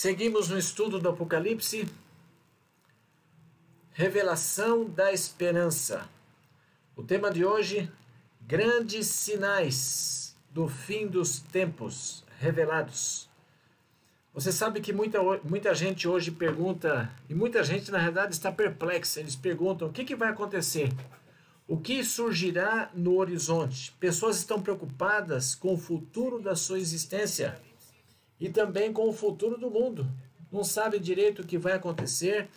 Seguimos no estudo do Apocalipse. Revelação da esperança. O tema de hoje: grandes sinais do fim dos tempos revelados. Você sabe que muita, muita gente hoje pergunta, e muita gente na realidade está perplexa. Eles perguntam: o que, que vai acontecer? O que surgirá no horizonte? Pessoas estão preocupadas com o futuro da sua existência e também com o futuro do mundo. Não sabe direito o que vai acontecer,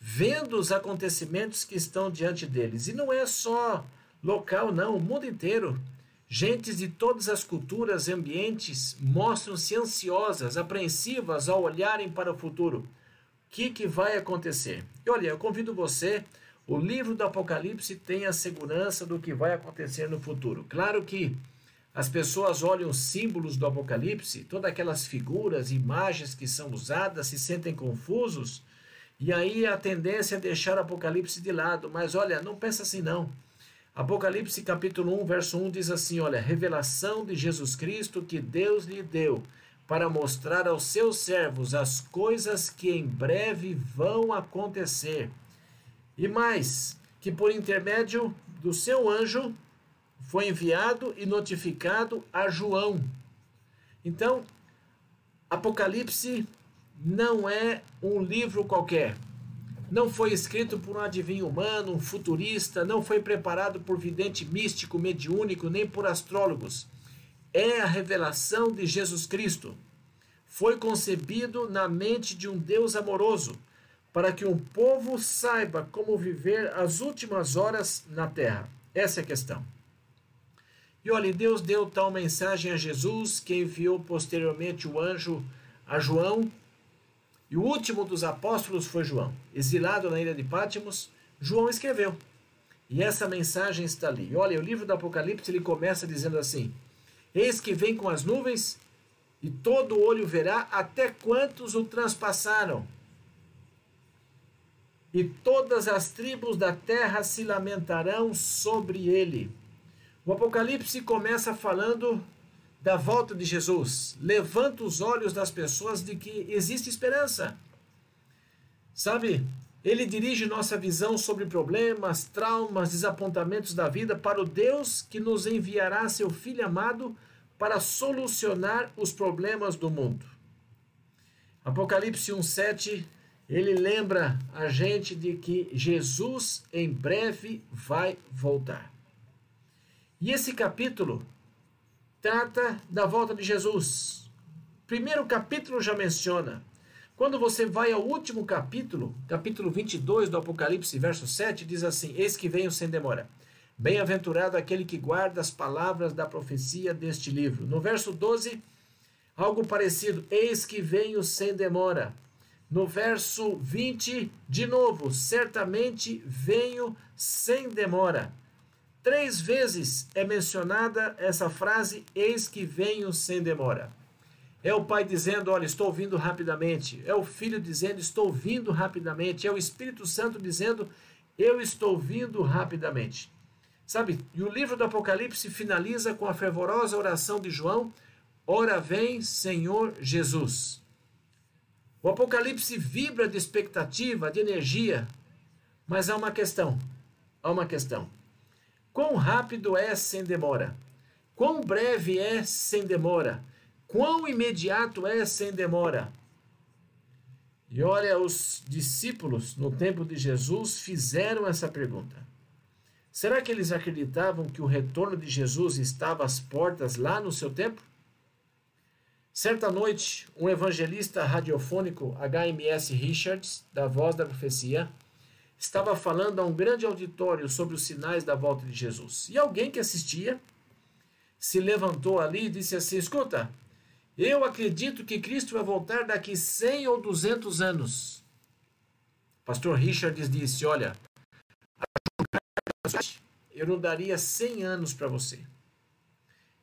vendo os acontecimentos que estão diante deles. E não é só local, não, o mundo inteiro. Gentes de todas as culturas e ambientes mostram-se ansiosas, apreensivas ao olharem para o futuro. O que, que vai acontecer? E olha, eu convido você o livro do Apocalipse tem a segurança do que vai acontecer no futuro. Claro que as pessoas olham os símbolos do Apocalipse, todas aquelas figuras, imagens que são usadas, se sentem confusos, e aí a tendência é deixar o Apocalipse de lado. Mas olha, não pensa assim não. Apocalipse capítulo 1, verso 1 diz assim: olha, revelação de Jesus Cristo que Deus lhe deu para mostrar aos seus servos as coisas que em breve vão acontecer. E mais, que por intermédio do seu anjo foi enviado e notificado a João. Então, Apocalipse não é um livro qualquer. Não foi escrito por um adivinho humano, um futurista, não foi preparado por vidente místico, mediúnico, nem por astrólogos. É a revelação de Jesus Cristo. Foi concebido na mente de um Deus amoroso para que um povo saiba como viver as últimas horas na terra. Essa é a questão. E olha, Deus deu tal mensagem a Jesus, que enviou posteriormente o anjo a João. E o último dos apóstolos foi João. Exilado na ilha de Pátimos, João escreveu. E essa mensagem está ali. E olha, o livro do Apocalipse ele começa dizendo assim: Eis que vem com as nuvens, e todo olho verá até quantos o transpassaram e todas as tribos da terra se lamentarão sobre ele. O Apocalipse começa falando da volta de Jesus. Levanta os olhos das pessoas de que existe esperança. Sabe, ele dirige nossa visão sobre problemas, traumas, desapontamentos da vida para o Deus que nos enviará seu Filho amado para solucionar os problemas do mundo. Apocalipse 1,7 ele lembra a gente de que Jesus em breve vai voltar. E esse capítulo trata da volta de Jesus. Primeiro capítulo já menciona. Quando você vai ao último capítulo, capítulo 22 do Apocalipse, verso 7, diz assim: Eis que venho sem demora. Bem-aventurado aquele que guarda as palavras da profecia deste livro. No verso 12, algo parecido: Eis que venho sem demora. No verso 20, de novo, certamente venho sem demora. Três vezes é mencionada essa frase, eis que venho sem demora. É o pai dizendo, olha, estou vindo rapidamente. É o filho dizendo, estou vindo rapidamente. É o Espírito Santo dizendo, eu estou vindo rapidamente. Sabe, e o livro do Apocalipse finaliza com a fervorosa oração de João: Ora vem, Senhor Jesus. O Apocalipse vibra de expectativa, de energia, mas há uma questão. Há uma questão. Quão rápido é sem demora? Quão breve é sem demora? Quão imediato é sem demora? E olha, os discípulos no tempo de Jesus fizeram essa pergunta. Será que eles acreditavam que o retorno de Jesus estava às portas lá no seu tempo? Certa noite, um evangelista radiofônico, HMS Richards, da Voz da Profecia, estava falando a um grande auditório sobre os sinais da volta de Jesus. E alguém que assistia se levantou ali e disse assim: Escuta, eu acredito que Cristo vai voltar daqui 100 ou 200 anos. Pastor Richards disse: Olha, eu não daria 100 anos para você.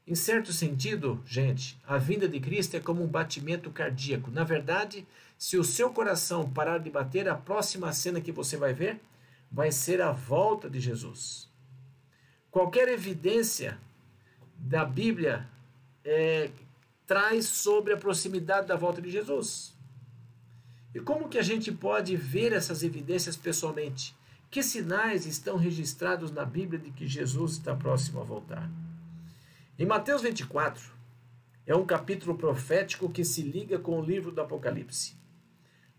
Em certo sentido, gente, a vinda de Cristo é como um batimento cardíaco. Na verdade, se o seu coração parar de bater, a próxima cena que você vai ver vai ser a volta de Jesus. Qualquer evidência da Bíblia é, traz sobre a proximidade da volta de Jesus. E como que a gente pode ver essas evidências pessoalmente? Que sinais estão registrados na Bíblia de que Jesus está próximo a voltar? Em Mateus 24, é um capítulo profético que se liga com o livro do Apocalipse.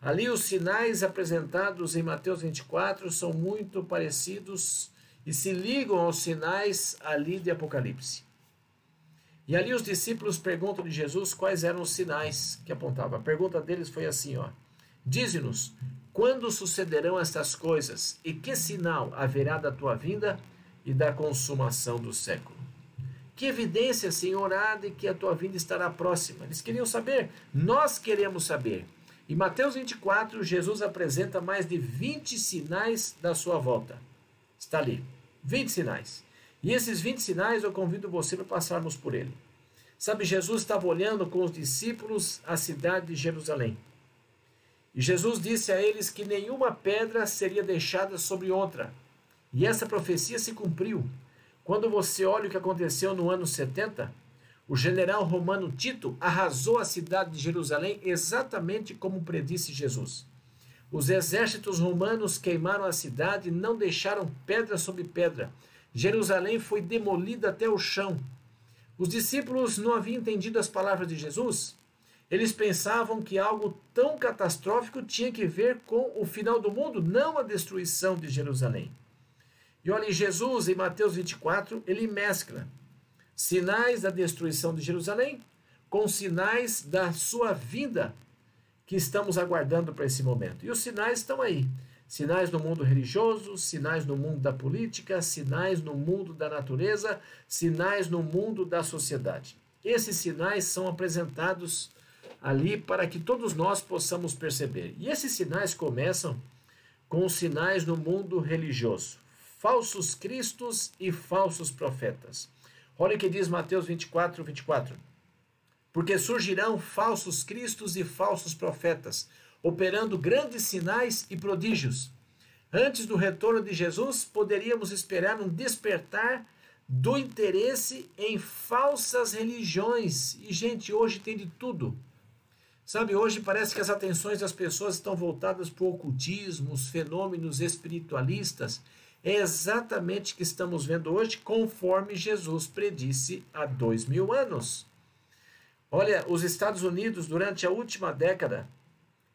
Ali os sinais apresentados em Mateus 24 são muito parecidos e se ligam aos sinais ali de Apocalipse. E ali os discípulos perguntam de Jesus quais eram os sinais que apontava. A pergunta deles foi assim, ó: Dize-nos, quando sucederão estas coisas e que sinal haverá da tua vinda e da consumação do século? Que evidência, Senhor, há de que a tua vinda estará próxima? Eles queriam saber, nós queremos saber. Em Mateus 24, Jesus apresenta mais de 20 sinais da sua volta. Está ali, 20 sinais. E esses 20 sinais eu convido você para passarmos por ele. Sabe, Jesus estava olhando com os discípulos a cidade de Jerusalém. E Jesus disse a eles que nenhuma pedra seria deixada sobre outra. E essa profecia se cumpriu. Quando você olha o que aconteceu no ano 70, o general romano Tito arrasou a cidade de Jerusalém exatamente como predisse Jesus. Os exércitos romanos queimaram a cidade e não deixaram pedra sobre pedra. Jerusalém foi demolida até o chão. Os discípulos não haviam entendido as palavras de Jesus. Eles pensavam que algo tão catastrófico tinha que ver com o final do mundo, não a destruição de Jerusalém. E olha, Jesus, em Mateus 24, ele mescla sinais da destruição de Jerusalém com sinais da sua vinda que estamos aguardando para esse momento. E os sinais estão aí. Sinais no mundo religioso, sinais no mundo da política, sinais no mundo da natureza, sinais no mundo da sociedade. Esses sinais são apresentados ali para que todos nós possamos perceber. E esses sinais começam com os sinais no mundo religioso: falsos cristos e falsos profetas. Olha o que diz Mateus 24, 24. Porque surgirão falsos cristos e falsos profetas, operando grandes sinais e prodígios. Antes do retorno de Jesus, poderíamos esperar um despertar do interesse em falsas religiões. E, gente, hoje tem de tudo. Sabe, hoje parece que as atenções das pessoas estão voltadas para o ocultismo, os fenômenos espiritualistas é exatamente o que estamos vendo hoje, conforme Jesus predisse há dois mil anos. Olha, os Estados Unidos, durante a última década,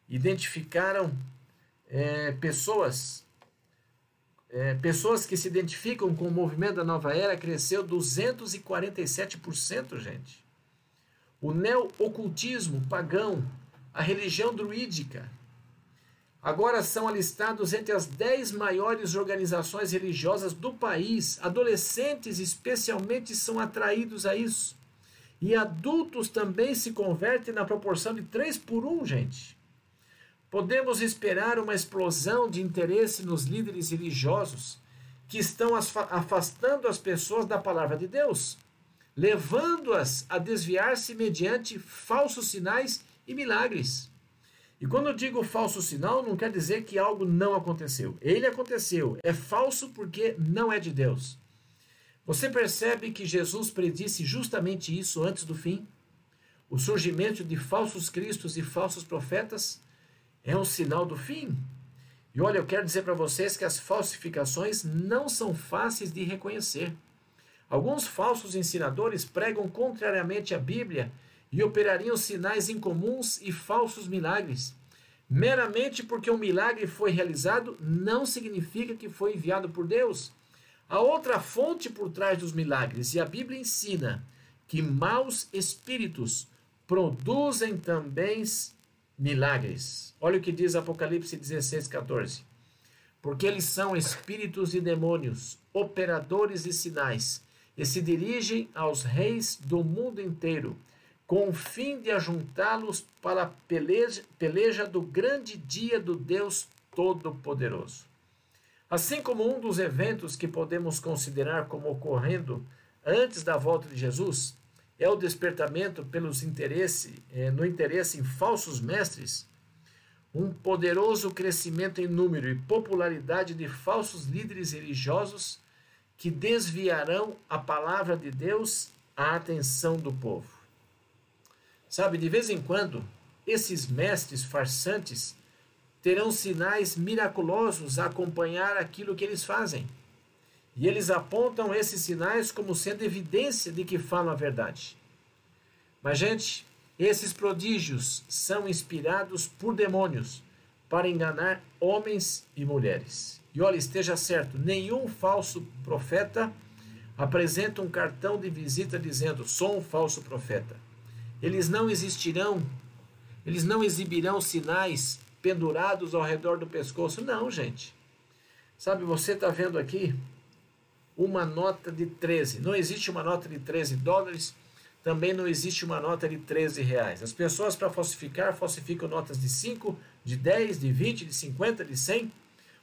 identificaram é, pessoas, é, pessoas que se identificam com o movimento da nova era, cresceu 247%, gente. O neo-ocultismo pagão, a religião druídica, agora são alistados entre as dez maiores organizações religiosas do país. Adolescentes, especialmente, são atraídos a isso. E adultos também se convertem na proporção de 3 por 1, gente. Podemos esperar uma explosão de interesse nos líderes religiosos que estão afastando as pessoas da palavra de Deus, levando-as a desviar-se mediante falsos sinais e milagres. E quando eu digo falso sinal, não quer dizer que algo não aconteceu. Ele aconteceu. É falso porque não é de Deus. Você percebe que Jesus predisse justamente isso antes do fim? O surgimento de falsos cristos e falsos profetas é um sinal do fim. E olha, eu quero dizer para vocês que as falsificações não são fáceis de reconhecer. Alguns falsos ensinadores pregam contrariamente à Bíblia e operariam sinais incomuns e falsos milagres. Meramente porque um milagre foi realizado não significa que foi enviado por Deus. Há outra fonte por trás dos milagres, e a Bíblia ensina que maus espíritos produzem também milagres. Olha o que diz Apocalipse 16, 14. Porque eles são espíritos de demônios, operadores de sinais, e se dirigem aos reis do mundo inteiro com o fim de ajuntá-los para a peleja, peleja do grande dia do Deus Todo-Poderoso. Assim como um dos eventos que podemos considerar como ocorrendo antes da volta de Jesus é o despertamento pelos interesse, eh, no interesse em falsos mestres, um poderoso crescimento em número e popularidade de falsos líderes religiosos que desviarão a palavra de Deus à atenção do povo. Sabe, de vez em quando, esses mestres farsantes terão sinais miraculosos a acompanhar aquilo que eles fazem. E eles apontam esses sinais como sendo evidência de que falam a verdade. Mas, gente, esses prodígios são inspirados por demônios para enganar homens e mulheres. E olha, esteja certo: nenhum falso profeta apresenta um cartão de visita dizendo sou um falso profeta. Eles não existirão, eles não exibirão sinais pendurados ao redor do pescoço. Não, gente. Sabe, você está vendo aqui uma nota de 13. Não existe uma nota de 13 dólares, também não existe uma nota de 13 reais. As pessoas, para falsificar, falsificam notas de 5, de 10, de 20, de 50, de 100,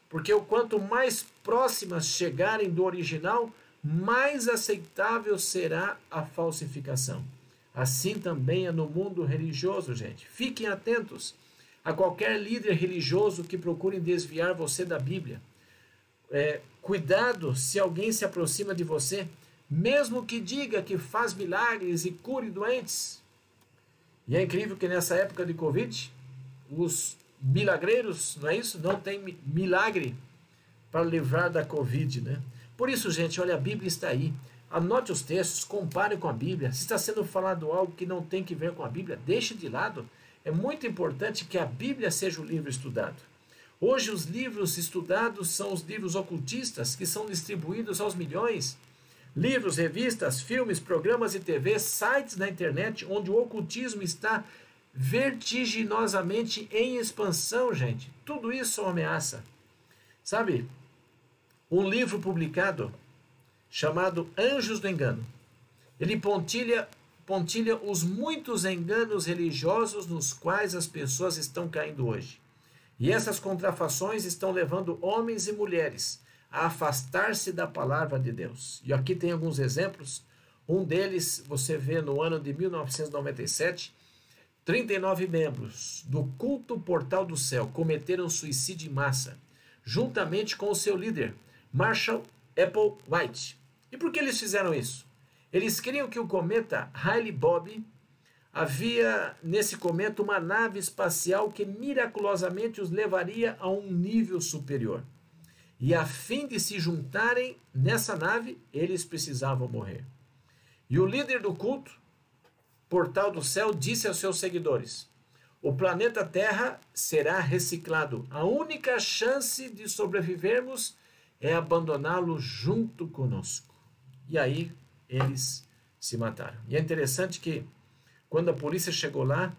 porque o quanto mais próximas chegarem do original, mais aceitável será a falsificação. Assim também é no mundo religioso, gente. Fiquem atentos a qualquer líder religioso que procure desviar você da Bíblia. É, cuidado se alguém se aproxima de você, mesmo que diga que faz milagres e cure doentes. E é incrível que nessa época de Covid, os milagreiros, não é isso? Não tem milagre para livrar da Covid, né? Por isso, gente, olha, a Bíblia está aí. Anote os textos, compare com a Bíblia. Se está sendo falado algo que não tem que ver com a Bíblia, deixe de lado. É muito importante que a Bíblia seja o livro estudado. Hoje, os livros estudados são os livros ocultistas que são distribuídos aos milhões. Livros, revistas, filmes, programas de TV, sites na internet onde o ocultismo está vertiginosamente em expansão, gente. Tudo isso é uma ameaça. Sabe, um livro publicado chamado Anjos do Engano. Ele pontilha, pontilha os muitos enganos religiosos nos quais as pessoas estão caindo hoje. E essas contrafações estão levando homens e mulheres a afastar-se da palavra de Deus. E aqui tem alguns exemplos. Um deles você vê no ano de 1997, 39 membros do culto Portal do Céu cometeram suicídio em massa, juntamente com o seu líder, Marshall Apple White. E por que eles fizeram isso? Eles queriam que o cometa Halley Bob havia nesse cometa uma nave espacial que miraculosamente os levaria a um nível superior. E a fim de se juntarem nessa nave, eles precisavam morrer. E o líder do culto, Portal do Céu, disse aos seus seguidores: O planeta Terra será reciclado. A única chance de sobrevivermos é abandoná-lo junto conosco. E aí eles se mataram. E é interessante que quando a polícia chegou lá,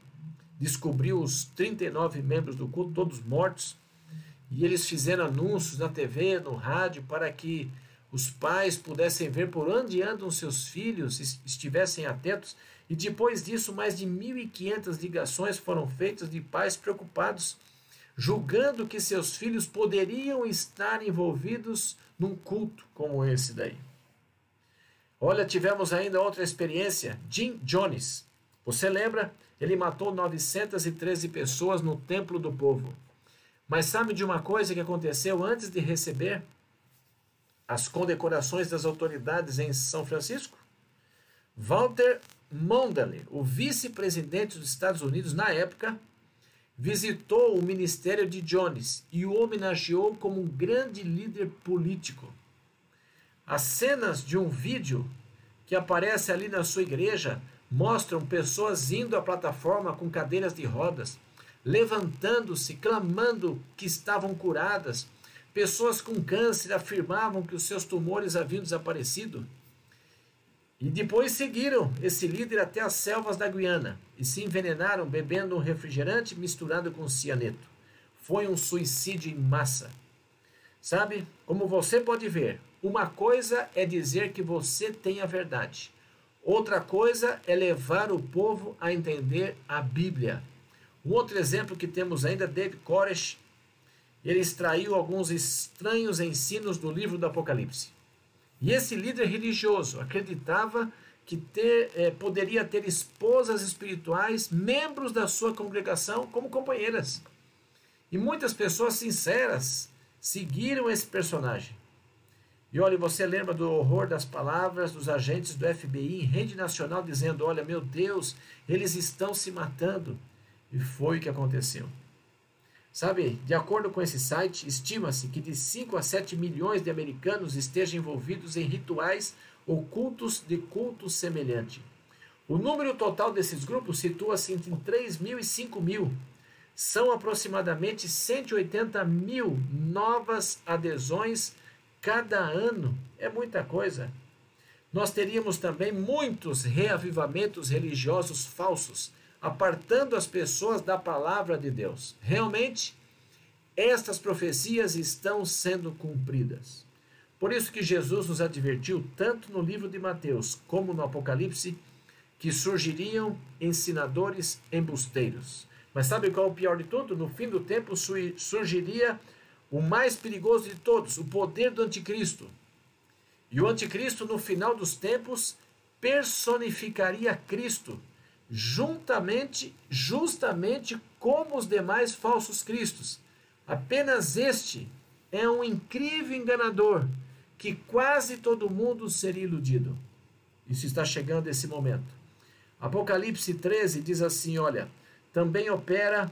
descobriu os 39 membros do culto, todos mortos, e eles fizeram anúncios na TV, no rádio, para que os pais pudessem ver por onde andam seus filhos, estivessem atentos. E depois disso, mais de 1.500 ligações foram feitas de pais preocupados julgando que seus filhos poderiam estar envolvidos num culto como esse daí. Olha, tivemos ainda outra experiência, Jim Jones. Você lembra? Ele matou 913 pessoas no templo do povo. Mas sabe de uma coisa que aconteceu antes de receber as condecorações das autoridades em São Francisco? Walter Mondale, o vice-presidente dos Estados Unidos na época, visitou o ministério de Jones e o homenageou como um grande líder político. As cenas de um vídeo que aparece ali na sua igreja mostram pessoas indo à plataforma com cadeiras de rodas, levantando-se, clamando que estavam curadas. Pessoas com câncer afirmavam que os seus tumores haviam desaparecido. E depois seguiram esse líder até as selvas da Guiana e se envenenaram bebendo um refrigerante misturado com cianeto. Foi um suicídio em massa. Sabe? Como você pode ver, uma coisa é dizer que você tem a verdade. Outra coisa é levar o povo a entender a Bíblia. Um outro exemplo que temos ainda, David Koresh, ele extraiu alguns estranhos ensinos do livro do Apocalipse. E esse líder religioso acreditava que ter, é, poderia ter esposas espirituais, membros da sua congregação, como companheiras. E muitas pessoas sinceras seguiram esse personagem. E olha, você lembra do horror das palavras dos agentes do FBI em rede nacional dizendo: Olha, meu Deus, eles estão se matando. E foi o que aconteceu. Sabe, de acordo com esse site, estima-se que de 5 a 7 milhões de americanos estejam envolvidos em rituais ou cultos de culto semelhante. O número total desses grupos situa-se entre 3 mil e 5 mil. São aproximadamente 180 mil novas adesões cada ano. É muita coisa. Nós teríamos também muitos reavivamentos religiosos falsos apartando as pessoas da palavra de Deus. Realmente, estas profecias estão sendo cumpridas. Por isso que Jesus nos advertiu, tanto no livro de Mateus como no Apocalipse, que surgiriam ensinadores embusteiros. Mas sabe qual é o pior de tudo? No fim do tempo surgiria o mais perigoso de todos, o poder do anticristo. E o anticristo, no final dos tempos, personificaria Cristo juntamente, justamente como os demais falsos cristos. Apenas este é um incrível enganador que quase todo mundo seria iludido. Isso está chegando esse momento. Apocalipse 13 diz assim: olha, também opera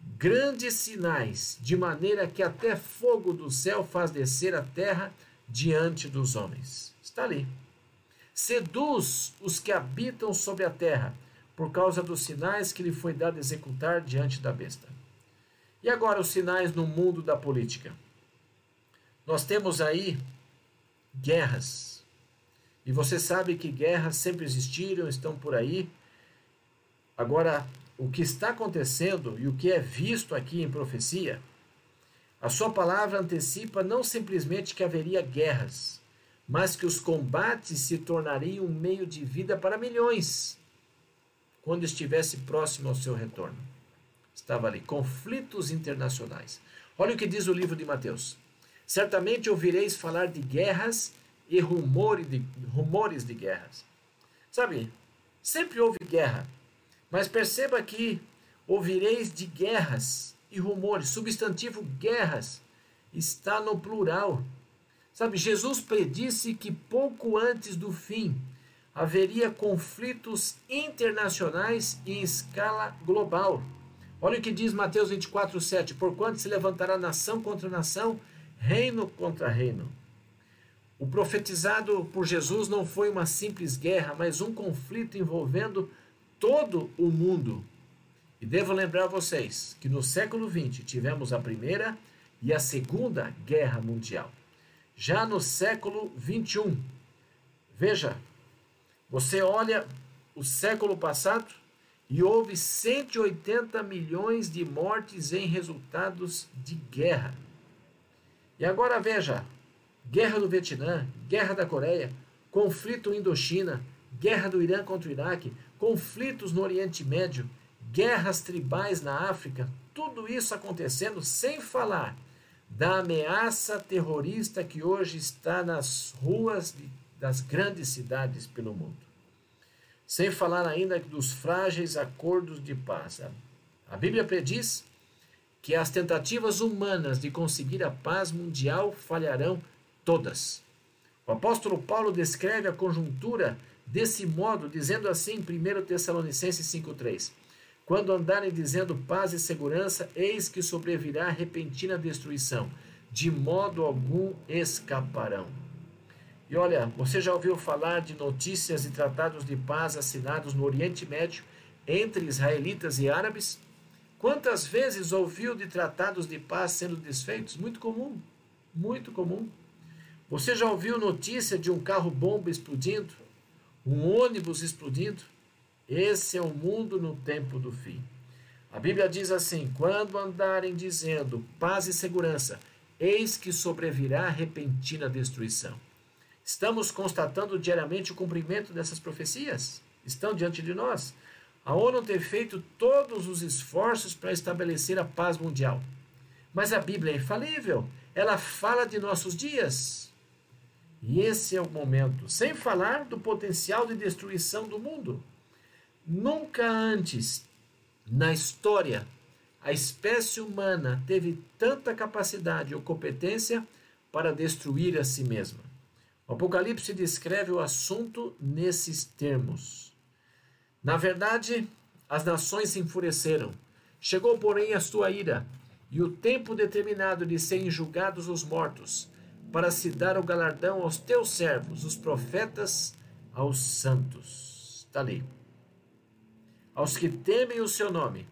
grandes sinais, de maneira que até fogo do céu faz descer a terra diante dos homens. Está ali. Seduz os que habitam sobre a terra por causa dos sinais que lhe foi dado executar diante da besta. E agora os sinais no mundo da política. Nós temos aí guerras. E você sabe que guerras sempre existiram, estão por aí. Agora, o que está acontecendo e o que é visto aqui em profecia, a sua palavra antecipa não simplesmente que haveria guerras, mas que os combates se tornariam um meio de vida para milhões quando estivesse próximo ao seu retorno. Estava ali, conflitos internacionais. Olha o que diz o livro de Mateus. Certamente ouvireis falar de guerras e rumores de, rumores de guerras. Sabe, sempre houve guerra, mas perceba que ouvireis de guerras e rumores. Substantivo guerras está no plural. Sabe, Jesus predisse que pouco antes do fim haveria conflitos internacionais em escala global. Olha o que diz Mateus 24, 7. Porquanto se levantará nação contra nação, reino contra reino. O profetizado por Jesus não foi uma simples guerra, mas um conflito envolvendo todo o mundo. E devo lembrar vocês que no século XX tivemos a primeira e a segunda guerra mundial. Já no século XXI, veja, você olha o século passado e houve 180 milhões de mortes em resultados de guerra. E agora veja: guerra do Vietnã, guerra da Coreia, conflito Indochina, guerra do Irã contra o Iraque, conflitos no Oriente Médio, guerras tribais na África, tudo isso acontecendo sem falar da ameaça terrorista que hoje está nas ruas de das grandes cidades pelo mundo. Sem falar ainda dos frágeis acordos de paz. A Bíblia prediz que as tentativas humanas de conseguir a paz mundial falharão todas. O apóstolo Paulo descreve a conjuntura desse modo, dizendo assim em 1 Tessalonicenses 5,3: Quando andarem dizendo paz e segurança, eis que sobrevirá repentina destruição, de modo algum escaparão. E olha, você já ouviu falar de notícias e tratados de paz assinados no Oriente Médio entre israelitas e árabes? Quantas vezes ouviu de tratados de paz sendo desfeitos? Muito comum, muito comum. Você já ouviu notícia de um carro-bomba explodindo? Um ônibus explodindo? Esse é o mundo no tempo do fim. A Bíblia diz assim: quando andarem dizendo paz e segurança, eis que sobrevirá repentina destruição. Estamos constatando diariamente o cumprimento dessas profecias? Estão diante de nós. A ONU tem feito todos os esforços para estabelecer a paz mundial. Mas a Bíblia é infalível. Ela fala de nossos dias. E esse é o momento, sem falar do potencial de destruição do mundo. Nunca antes na história a espécie humana teve tanta capacidade ou competência para destruir a si mesma. O Apocalipse descreve o assunto nesses termos. Na verdade, as nações se enfureceram. Chegou, porém, a sua ira, e o tempo determinado de serem julgados os mortos, para se dar o galardão aos teus servos, os profetas, aos santos. Está ali. Aos que temem o seu nome,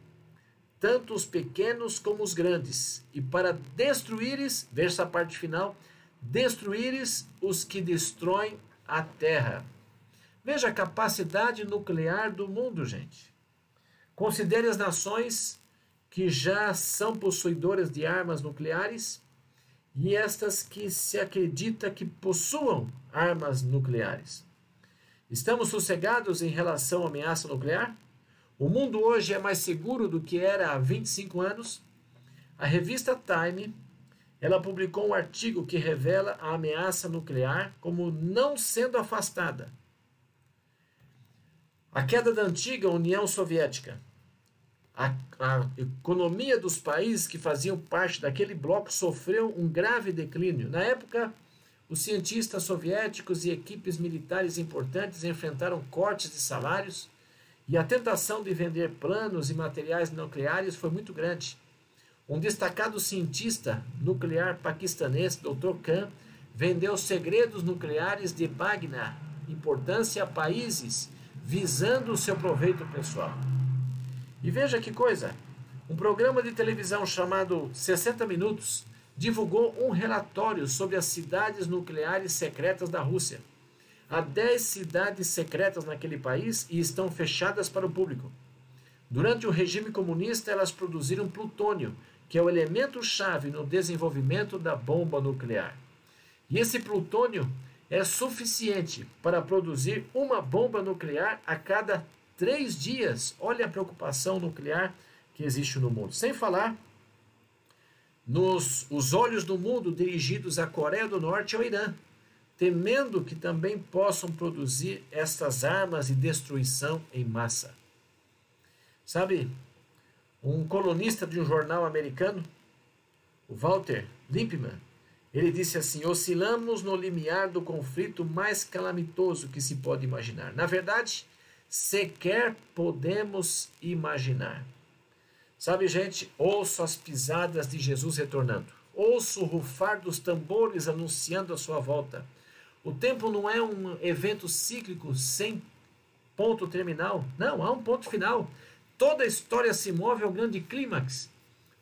tanto os pequenos como os grandes, e para destruíres, veja essa parte final, destruíres os que destroem a terra. Veja a capacidade nuclear do mundo, gente. Considere as nações que já são possuidoras de armas nucleares e estas que se acredita que possuam armas nucleares. Estamos sossegados em relação à ameaça nuclear? O mundo hoje é mais seguro do que era há 25 anos? A revista Time, ela publicou um artigo que revela a ameaça nuclear como não sendo afastada. A queda da antiga União Soviética a, a economia dos países que faziam parte daquele bloco sofreu um grave declínio. Na época, os cientistas soviéticos e equipes militares importantes enfrentaram cortes de salários e a tentação de vender planos e materiais nucleares foi muito grande. Um destacado cientista nuclear paquistanês, Dr. Khan, vendeu segredos nucleares de magna importância a países visando o seu proveito pessoal. E veja que coisa: um programa de televisão chamado 60 Minutos divulgou um relatório sobre as cidades nucleares secretas da Rússia. Há 10 cidades secretas naquele país e estão fechadas para o público. Durante o regime comunista, elas produziram plutônio, que é o elemento-chave no desenvolvimento da bomba nuclear. E esse plutônio é suficiente para produzir uma bomba nuclear a cada três dias. Olha a preocupação nuclear que existe no mundo. Sem falar nos os olhos do mundo dirigidos à Coreia do Norte e ao Irã, temendo que também possam produzir estas armas de destruição em massa. Sabe, um colunista de um jornal americano, o Walter Lippmann, ele disse assim: oscilamos no limiar do conflito mais calamitoso que se pode imaginar. Na verdade, sequer podemos imaginar. Sabe, gente, ouço as pisadas de Jesus retornando. Ouço o rufar dos tambores anunciando a sua volta. O tempo não é um evento cíclico sem ponto terminal. Não, há um ponto final. Toda a história se move ao grande clímax.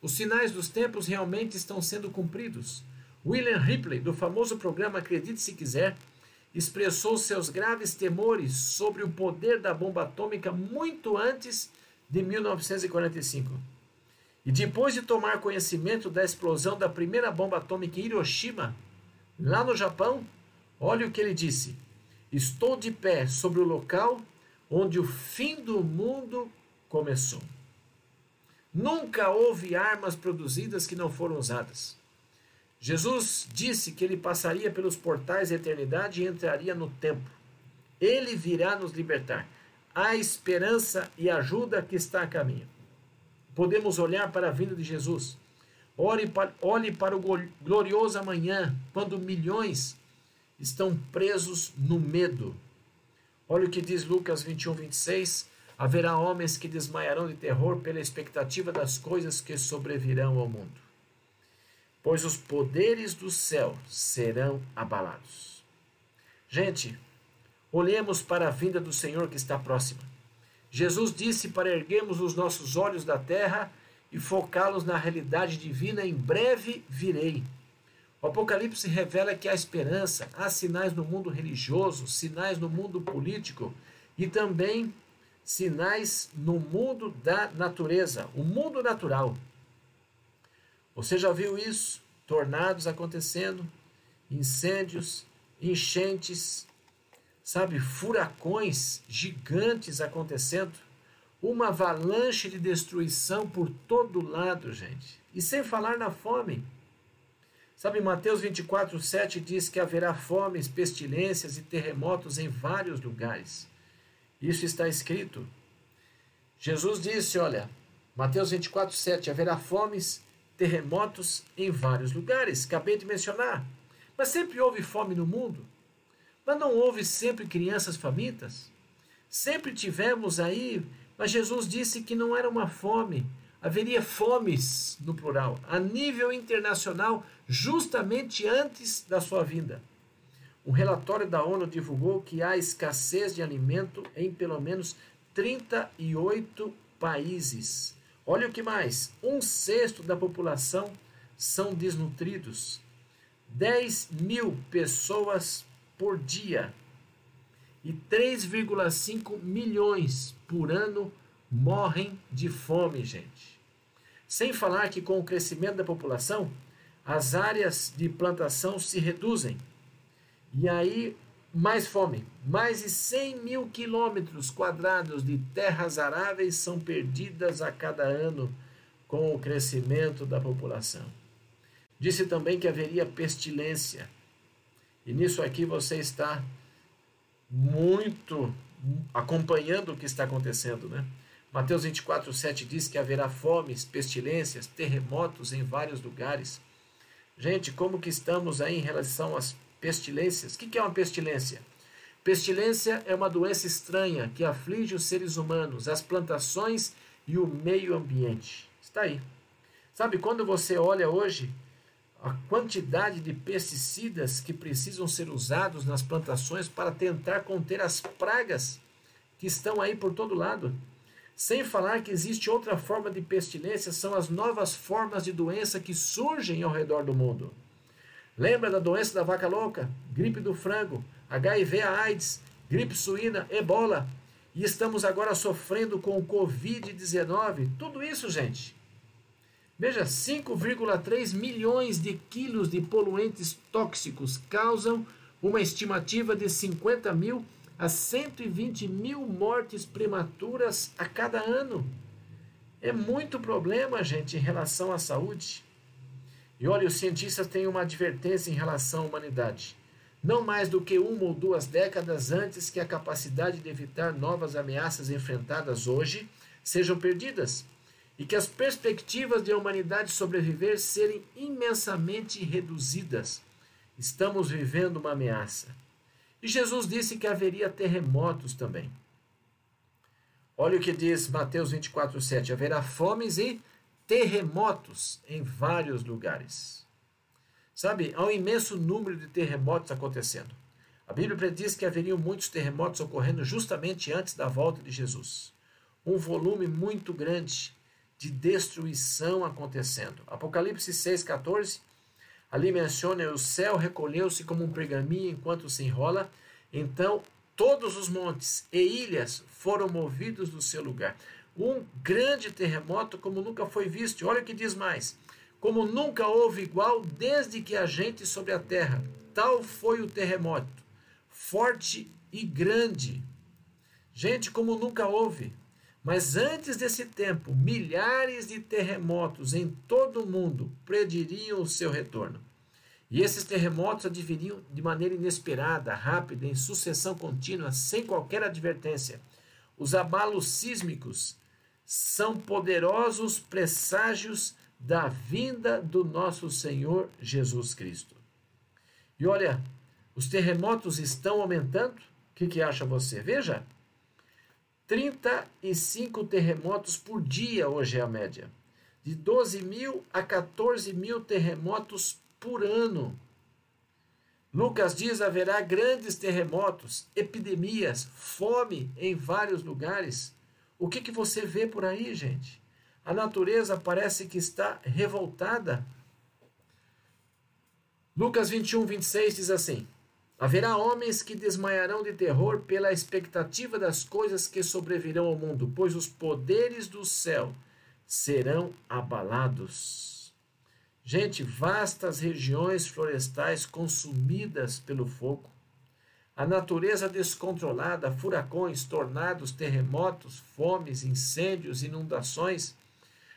Os sinais dos tempos realmente estão sendo cumpridos. William Ripley, do famoso programa Acredite Se Quiser, expressou seus graves temores sobre o poder da bomba atômica muito antes de 1945. E depois de tomar conhecimento da explosão da primeira bomba atômica em Hiroshima, lá no Japão, olha o que ele disse: Estou de pé sobre o local onde o fim do mundo começou. Nunca houve armas produzidas que não foram usadas. Jesus disse que ele passaria pelos portais da eternidade e entraria no tempo. Ele virá nos libertar. Há esperança e ajuda que está a caminho. Podemos olhar para a vinda de Jesus. Olhe para, olhe para o glorioso amanhã, quando milhões estão presos no medo. Olha o que diz Lucas 21, 26. Haverá homens que desmaiarão de terror pela expectativa das coisas que sobrevirão ao mundo pois os poderes do céu serão abalados. Gente, olhemos para a vinda do Senhor que está próxima. Jesus disse para erguermos os nossos olhos da terra e focá-los na realidade divina: em breve virei. O Apocalipse revela que há esperança, há sinais no mundo religioso, sinais no mundo político e também sinais no mundo da natureza, o mundo natural. Você já viu isso? Tornados acontecendo, incêndios, enchentes, sabe, furacões gigantes acontecendo, uma avalanche de destruição por todo lado, gente. E sem falar na fome. Sabe, Mateus 24, 7 diz que haverá fomes, pestilências e terremotos em vários lugares. Isso está escrito. Jesus disse: olha, Mateus 24, 7: haverá fomes, terremotos em vários lugares, acabei de mencionar. Mas sempre houve fome no mundo. Mas não houve sempre crianças famintas? Sempre tivemos aí, mas Jesus disse que não era uma fome haveria fomes, no plural, a nível internacional, justamente antes da sua vinda. Um relatório da ONU divulgou que há escassez de alimento em pelo menos 38 países. Olha o que mais: um sexto da população são desnutridos. 10 mil pessoas por dia e 3,5 milhões por ano morrem de fome, gente. Sem falar que com o crescimento da população, as áreas de plantação se reduzem. E aí, mais fome. Mais de 100 mil quilômetros quadrados de terras aráveis são perdidas a cada ano com o crescimento da população. Disse também que haveria pestilência. E nisso aqui você está muito acompanhando o que está acontecendo, né? Mateus 24, 7 diz que haverá fomes, pestilências, terremotos em vários lugares. Gente, como que estamos aí em relação às pestilências? O que é uma pestilência? Pestilência é uma doença estranha que aflige os seres humanos, as plantações e o meio ambiente. Está aí. Sabe, quando você olha hoje a quantidade de pesticidas que precisam ser usados nas plantações para tentar conter as pragas que estão aí por todo lado. Sem falar que existe outra forma de pestilência, são as novas formas de doença que surgem ao redor do mundo. Lembra da doença da vaca louca, gripe do frango, HIV, AIDS, gripe suína, ebola? E estamos agora sofrendo com o Covid-19. Tudo isso, gente, Veja, 5,3 milhões de quilos de poluentes tóxicos causam uma estimativa de 50 mil a 120 mil mortes prematuras a cada ano. É muito problema, gente, em relação à saúde. E olha, os cientistas têm uma advertência em relação à humanidade. Não mais do que uma ou duas décadas antes que a capacidade de evitar novas ameaças enfrentadas hoje sejam perdidas e que as perspectivas de a humanidade sobreviver serem imensamente reduzidas. Estamos vivendo uma ameaça. E Jesus disse que haveria terremotos também. Olha o que diz Mateus 24, 7. Haverá fomes e terremotos em vários lugares. Sabe, há um imenso número de terremotos acontecendo. A Bíblia prediz que haveriam muitos terremotos ocorrendo justamente antes da volta de Jesus. Um volume muito grande de destruição acontecendo. Apocalipse 6,14, ali menciona: o céu recolheu-se como um pergaminho enquanto se enrola, então todos os montes e ilhas foram movidos do seu lugar. Um grande terremoto como nunca foi visto. Olha o que diz mais: como nunca houve igual desde que a gente sobre a terra. Tal foi o terremoto, forte e grande. Gente, como nunca houve. Mas antes desse tempo, milhares de terremotos em todo o mundo prediriam o seu retorno. E esses terremotos adviriam de maneira inesperada, rápida, em sucessão contínua, sem qualquer advertência. Os abalos sísmicos são poderosos presságios da vinda do nosso Senhor Jesus Cristo. E olha, os terremotos estão aumentando? O que, que acha você? Veja, 35 terremotos por dia hoje é a média. De 12 mil a 14 mil terremotos por ano. Lucas diz haverá grandes terremotos, epidemias, fome em vários lugares. O que, que você vê por aí, gente? A natureza parece que está revoltada. Lucas 21, 26 diz assim: Haverá homens que desmaiarão de terror pela expectativa das coisas que sobrevirão ao mundo, pois os poderes do céu serão abalados. Gente, vastas regiões florestais consumidas pelo fogo, a natureza descontrolada, furacões, tornados, terremotos, fomes, incêndios, inundações,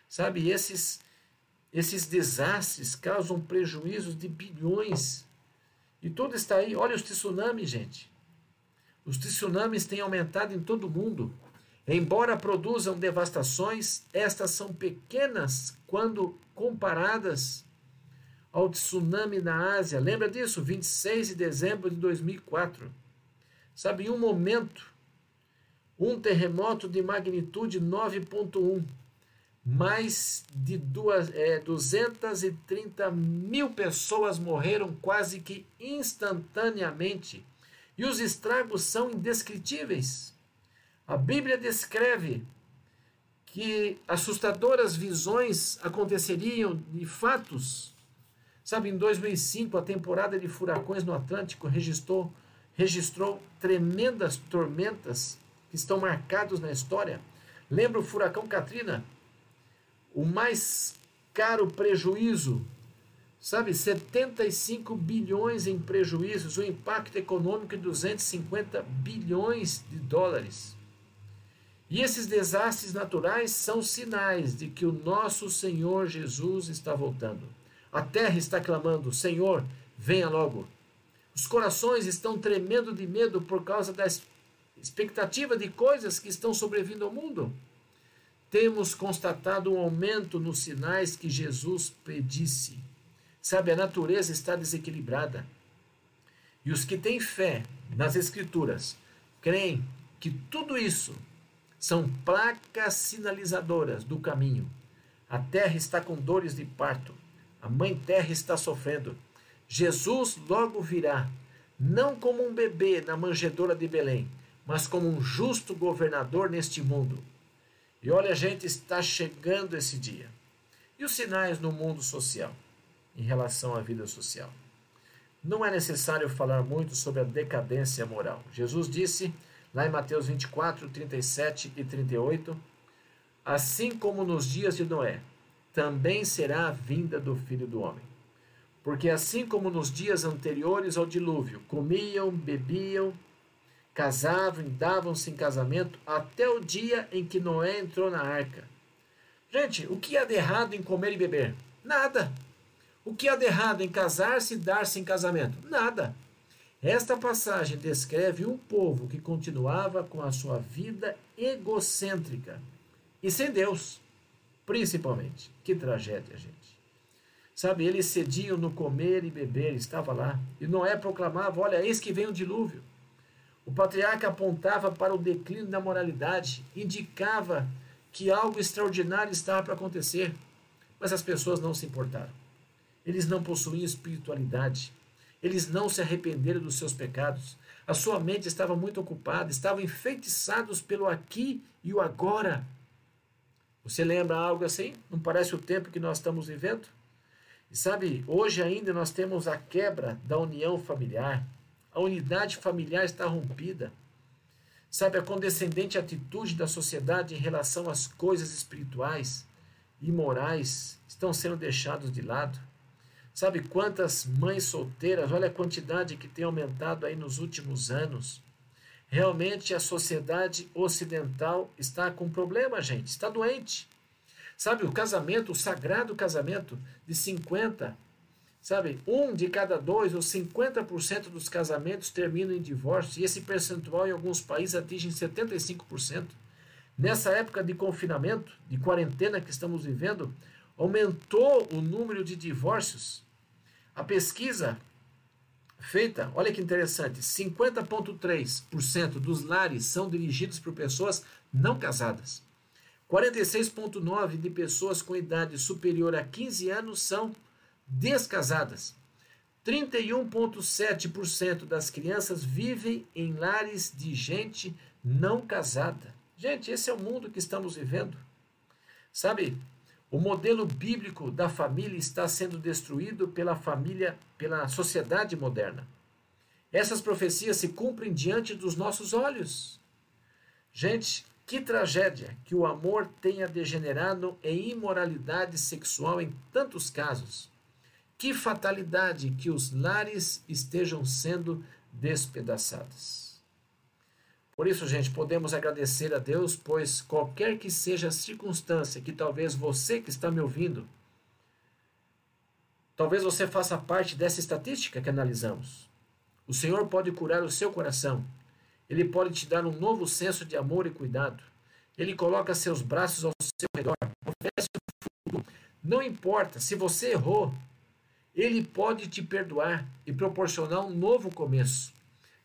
sabe, esses esses desastres causam prejuízos de bilhões e tudo está aí. Olha os tsunamis, gente. Os tsunamis têm aumentado em todo o mundo. Embora produzam devastações, estas são pequenas quando comparadas ao tsunami na Ásia. Lembra disso? 26 de dezembro de 2004. Sabe, em um momento, um terremoto de magnitude 9.1 mais de duas, é, 230 mil pessoas morreram quase que instantaneamente. E os estragos são indescritíveis. A Bíblia descreve que assustadoras visões aconteceriam de fatos. Sabe, em 2005, a temporada de furacões no Atlântico registrou, registrou tremendas tormentas que estão marcados na história. Lembra o furacão Katrina? o mais caro prejuízo, sabe, 75 bilhões em prejuízos, o impacto econômico de 250 bilhões de dólares. E esses desastres naturais são sinais de que o nosso Senhor Jesus está voltando. A terra está clamando: Senhor, venha logo. Os corações estão tremendo de medo por causa da expectativa de coisas que estão sobrevindo ao mundo temos constatado um aumento nos sinais que Jesus predisse. Sabe, a natureza está desequilibrada. E os que têm fé nas Escrituras creem que tudo isso são placas sinalizadoras do caminho. A terra está com dores de parto. A mãe terra está sofrendo. Jesus logo virá, não como um bebê na manjedoura de Belém, mas como um justo governador neste mundo e olha, gente, está chegando esse dia. E os sinais no mundo social, em relação à vida social? Não é necessário falar muito sobre a decadência moral. Jesus disse, lá em Mateus 24, 37 e 38, assim como nos dias de Noé, também será a vinda do Filho do Homem. Porque assim como nos dias anteriores ao dilúvio, comiam, bebiam, casavam e davam-se em casamento até o dia em que Noé entrou na arca. Gente, o que há de errado em comer e beber? Nada. O que há de errado em casar-se e dar-se em casamento? Nada. Esta passagem descreve um povo que continuava com a sua vida egocêntrica e sem Deus, principalmente. Que tragédia, gente. Sabe, eles cediam no comer e beber, estava lá. E Noé proclamava: Olha, eis que vem o dilúvio. O patriarca apontava para o declínio da moralidade, indicava que algo extraordinário estava para acontecer, mas as pessoas não se importaram. Eles não possuíam espiritualidade. Eles não se arrependeram dos seus pecados. A sua mente estava muito ocupada, estavam enfeitiçados pelo aqui e o agora. Você lembra algo assim? Não parece o tempo que nós estamos vivendo? E sabe, hoje ainda nós temos a quebra da união familiar. A unidade familiar está rompida. Sabe, a condescendente atitude da sociedade em relação às coisas espirituais e morais estão sendo deixados de lado. Sabe quantas mães solteiras, olha a quantidade que tem aumentado aí nos últimos anos. Realmente a sociedade ocidental está com problema, gente, está doente. Sabe, o casamento, o sagrado casamento de 50, Sabe, um de cada dois ou 50% dos casamentos terminam em divórcio, e esse percentual em alguns países atinge 75%. Nessa época de confinamento, de quarentena que estamos vivendo, aumentou o número de divórcios. A pesquisa feita, olha que interessante, 50,3% dos lares são dirigidos por pessoas não casadas. 46,9% de pessoas com idade superior a 15 anos são descasadas. 31,7% das crianças vivem em lares de gente não casada. Gente, esse é o mundo que estamos vivendo. Sabe, o modelo bíblico da família está sendo destruído pela família, pela sociedade moderna. Essas profecias se cumprem diante dos nossos olhos. Gente, que tragédia que o amor tenha degenerado em imoralidade sexual em tantos casos. Que fatalidade que os lares estejam sendo despedaçados. Por isso, gente, podemos agradecer a Deus, pois qualquer que seja a circunstância que talvez você que está me ouvindo, talvez você faça parte dessa estatística que analisamos. O Senhor pode curar o seu coração. Ele pode te dar um novo senso de amor e cuidado. Ele coloca seus braços ao seu redor. Não importa se você errou, ele pode te perdoar e proporcionar um novo começo.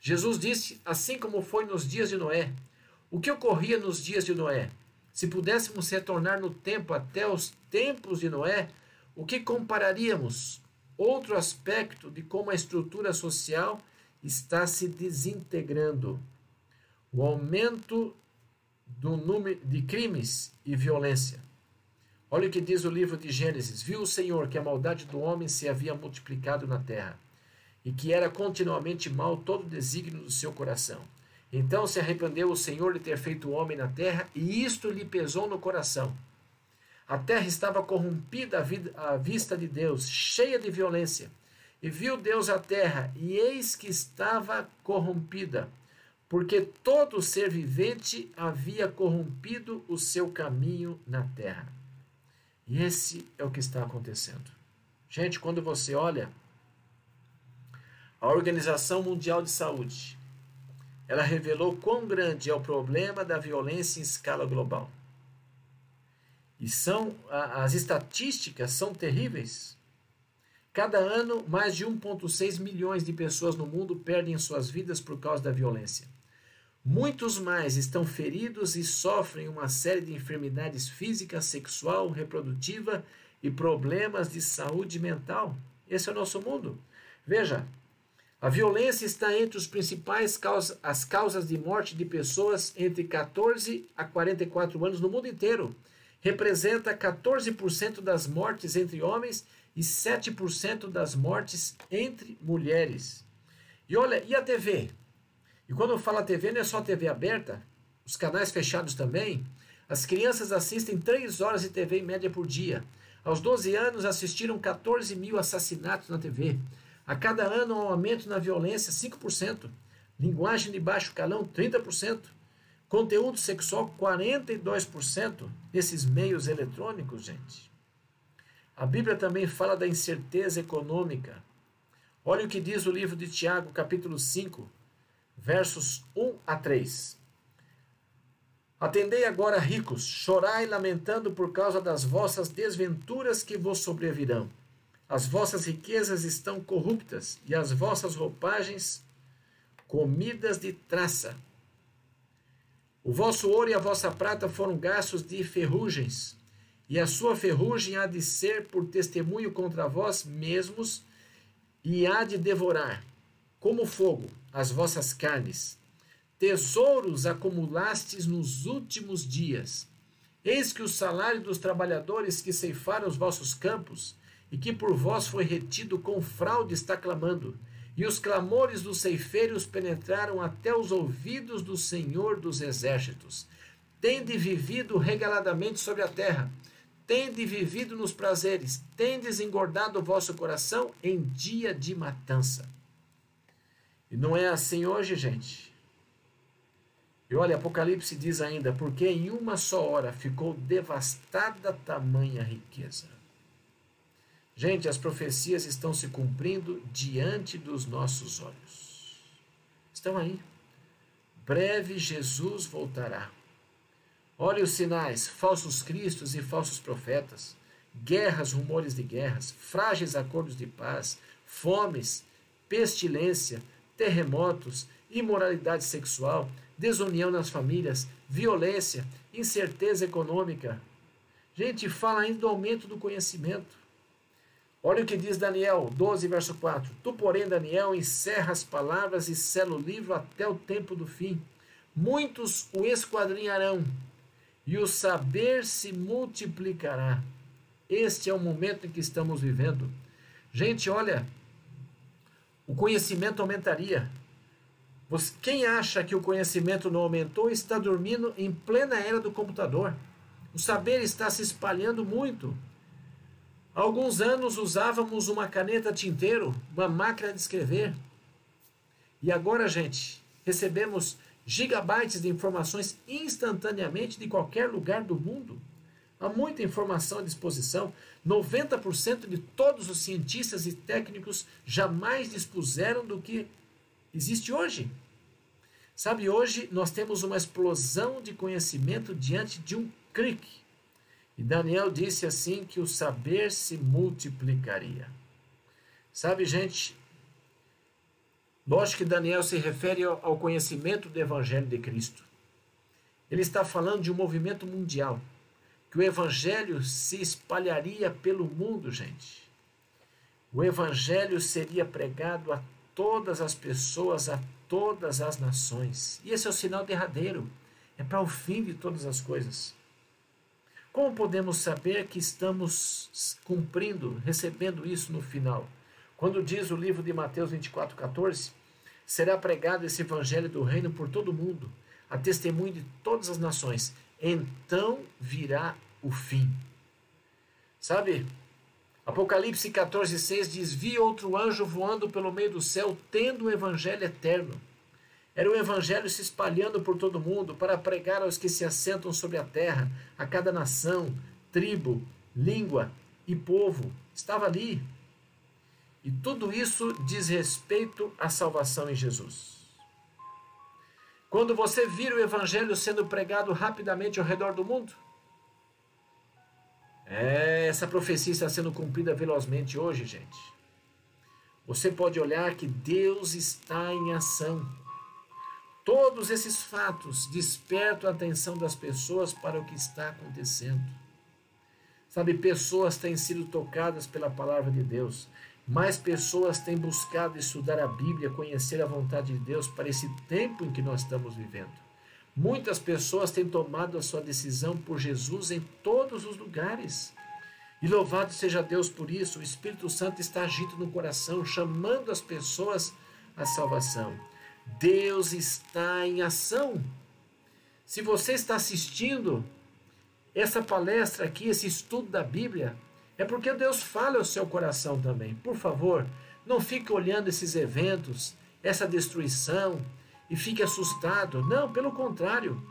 Jesus disse, assim como foi nos dias de Noé. O que ocorria nos dias de Noé? Se pudéssemos retornar no tempo até os tempos de Noé, o que compararíamos? Outro aspecto de como a estrutura social está se desintegrando. O aumento do número de crimes e violência. Olha o que diz o livro de Gênesis: Viu o Senhor que a maldade do homem se havia multiplicado na terra, e que era continuamente mal todo o desígnio do seu coração. Então se arrependeu o Senhor de ter feito o homem na terra, e isto lhe pesou no coração. A terra estava corrompida à vista de Deus, cheia de violência. E viu Deus a terra, e eis que estava corrompida, porque todo ser vivente havia corrompido o seu caminho na terra. E esse é o que está acontecendo. Gente, quando você olha a Organização Mundial de Saúde, ela revelou quão grande é o problema da violência em escala global. E são as estatísticas são terríveis. Cada ano, mais de 1,6 milhões de pessoas no mundo perdem suas vidas por causa da violência. Muitos mais estão feridos e sofrem uma série de enfermidades física, sexual, reprodutiva e problemas de saúde mental. Esse é o nosso mundo. Veja, a violência está entre os principais causas, as causas de morte de pessoas entre 14 a 44 anos no mundo inteiro. Representa 14% das mortes entre homens e 7% das mortes entre mulheres. E olha, e a TV? E quando eu falo TV, não é só TV aberta, os canais fechados também. As crianças assistem 3 horas de TV em média por dia. Aos 12 anos, assistiram 14 mil assassinatos na TV. A cada ano, um aumento na violência, 5%. Linguagem de baixo calão, 30%. Conteúdo sexual, 42% nesses meios eletrônicos, gente. A Bíblia também fala da incerteza econômica. Olha o que diz o livro de Tiago, capítulo 5, versos 1 a 3. Atendei agora, ricos, chorai lamentando por causa das vossas desventuras que vos sobrevirão as vossas riquezas estão corruptas e as vossas roupagens comidas de traça. O vosso ouro e a vossa prata foram gastos de ferrugens, e a sua ferrugem há de ser por testemunho contra vós mesmos, e há de devorar, como fogo, as vossas carnes. Tesouros acumulastes nos últimos dias. Eis que o salário dos trabalhadores que ceifaram os vossos campos e que por vós foi retido com fraude, está clamando. E os clamores dos ceifeiros penetraram até os ouvidos do Senhor dos Exércitos. Tende vivido regaladamente sobre a terra, tende vivido nos prazeres, tendes engordado o vosso coração em dia de matança. E não é assim hoje, gente. E olha, Apocalipse diz ainda: porque em uma só hora ficou devastada tamanha riqueza. Gente, as profecias estão se cumprindo diante dos nossos olhos. Estão aí. Breve Jesus voltará. Olhe os sinais: falsos cristos e falsos profetas, guerras, rumores de guerras, frágeis acordos de paz, fomes, pestilência, terremotos, imoralidade sexual, desunião nas famílias, violência, incerteza econômica. Gente, fala ainda do aumento do conhecimento. Olha o que diz Daniel 12, verso 4. Tu, porém, Daniel, encerra as palavras e sela o livro até o tempo do fim. Muitos o esquadrinharão, e o saber se multiplicará. Este é o momento em que estamos vivendo. Gente, olha, o conhecimento aumentaria. Quem acha que o conhecimento não aumentou está dormindo em plena era do computador. O saber está se espalhando muito. Há alguns anos usávamos uma caneta tinteiro, uma máquina de escrever. E agora, gente, recebemos gigabytes de informações instantaneamente de qualquer lugar do mundo. Há muita informação à disposição. 90% de todos os cientistas e técnicos jamais dispuseram do que existe hoje. Sabe, hoje nós temos uma explosão de conhecimento diante de um clique. E Daniel disse assim que o saber se multiplicaria. Sabe, gente, lógico que Daniel se refere ao conhecimento do Evangelho de Cristo. Ele está falando de um movimento mundial, que o evangelho se espalharia pelo mundo, gente. O evangelho seria pregado a todas as pessoas, a todas as nações. E esse é o sinal derradeiro. É para o fim de todas as coisas. Como podemos saber que estamos cumprindo, recebendo isso no final? Quando diz o livro de Mateus 24, 14, será pregado esse evangelho do reino por todo o mundo, a testemunho de todas as nações. Então virá o fim. Sabe? Apocalipse 14, 6 diz: Vi outro anjo voando pelo meio do céu, tendo o evangelho eterno. Era o evangelho se espalhando por todo mundo para pregar aos que se assentam sobre a terra, a cada nação, tribo, língua e povo. Estava ali. E tudo isso diz respeito à salvação em Jesus. Quando você vira o evangelho sendo pregado rapidamente ao redor do mundo, é, essa profecia está sendo cumprida velozmente hoje, gente. Você pode olhar que Deus está em ação. Todos esses fatos despertam a atenção das pessoas para o que está acontecendo. Sabe, pessoas têm sido tocadas pela palavra de Deus. Mais pessoas têm buscado estudar a Bíblia, conhecer a vontade de Deus para esse tempo em que nós estamos vivendo. Muitas pessoas têm tomado a sua decisão por Jesus em todos os lugares. E louvado seja Deus por isso, o Espírito Santo está agindo no coração, chamando as pessoas à salvação. Deus está em ação. Se você está assistindo essa palestra aqui, esse estudo da Bíblia, é porque Deus fala ao seu coração também. Por favor, não fique olhando esses eventos, essa destruição e fique assustado. Não, pelo contrário.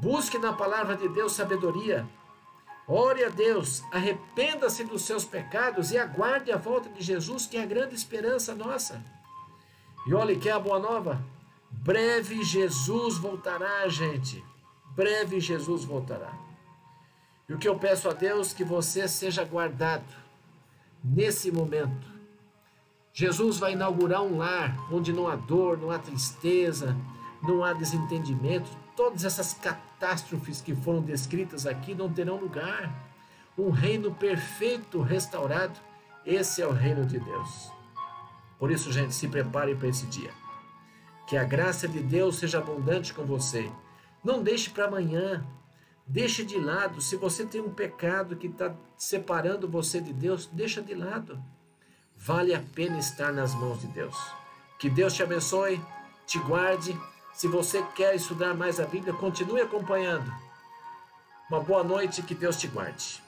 Busque na palavra de Deus sabedoria. Ore a Deus, arrependa-se dos seus pecados e aguarde a volta de Jesus, que é a grande esperança nossa. E olha que é a boa nova. Breve Jesus voltará, gente. Breve Jesus voltará. E o que eu peço a Deus que você seja guardado nesse momento. Jesus vai inaugurar um lar onde não há dor, não há tristeza, não há desentendimento. Todas essas catástrofes que foram descritas aqui não terão lugar. Um reino perfeito restaurado. Esse é o reino de Deus. Por isso, gente, se prepare para esse dia. Que a graça de Deus seja abundante com você. Não deixe para amanhã. Deixe de lado. Se você tem um pecado que está separando você de Deus, deixa de lado. Vale a pena estar nas mãos de Deus. Que Deus te abençoe, te guarde. Se você quer estudar mais a Bíblia, continue acompanhando. Uma boa noite, que Deus te guarde.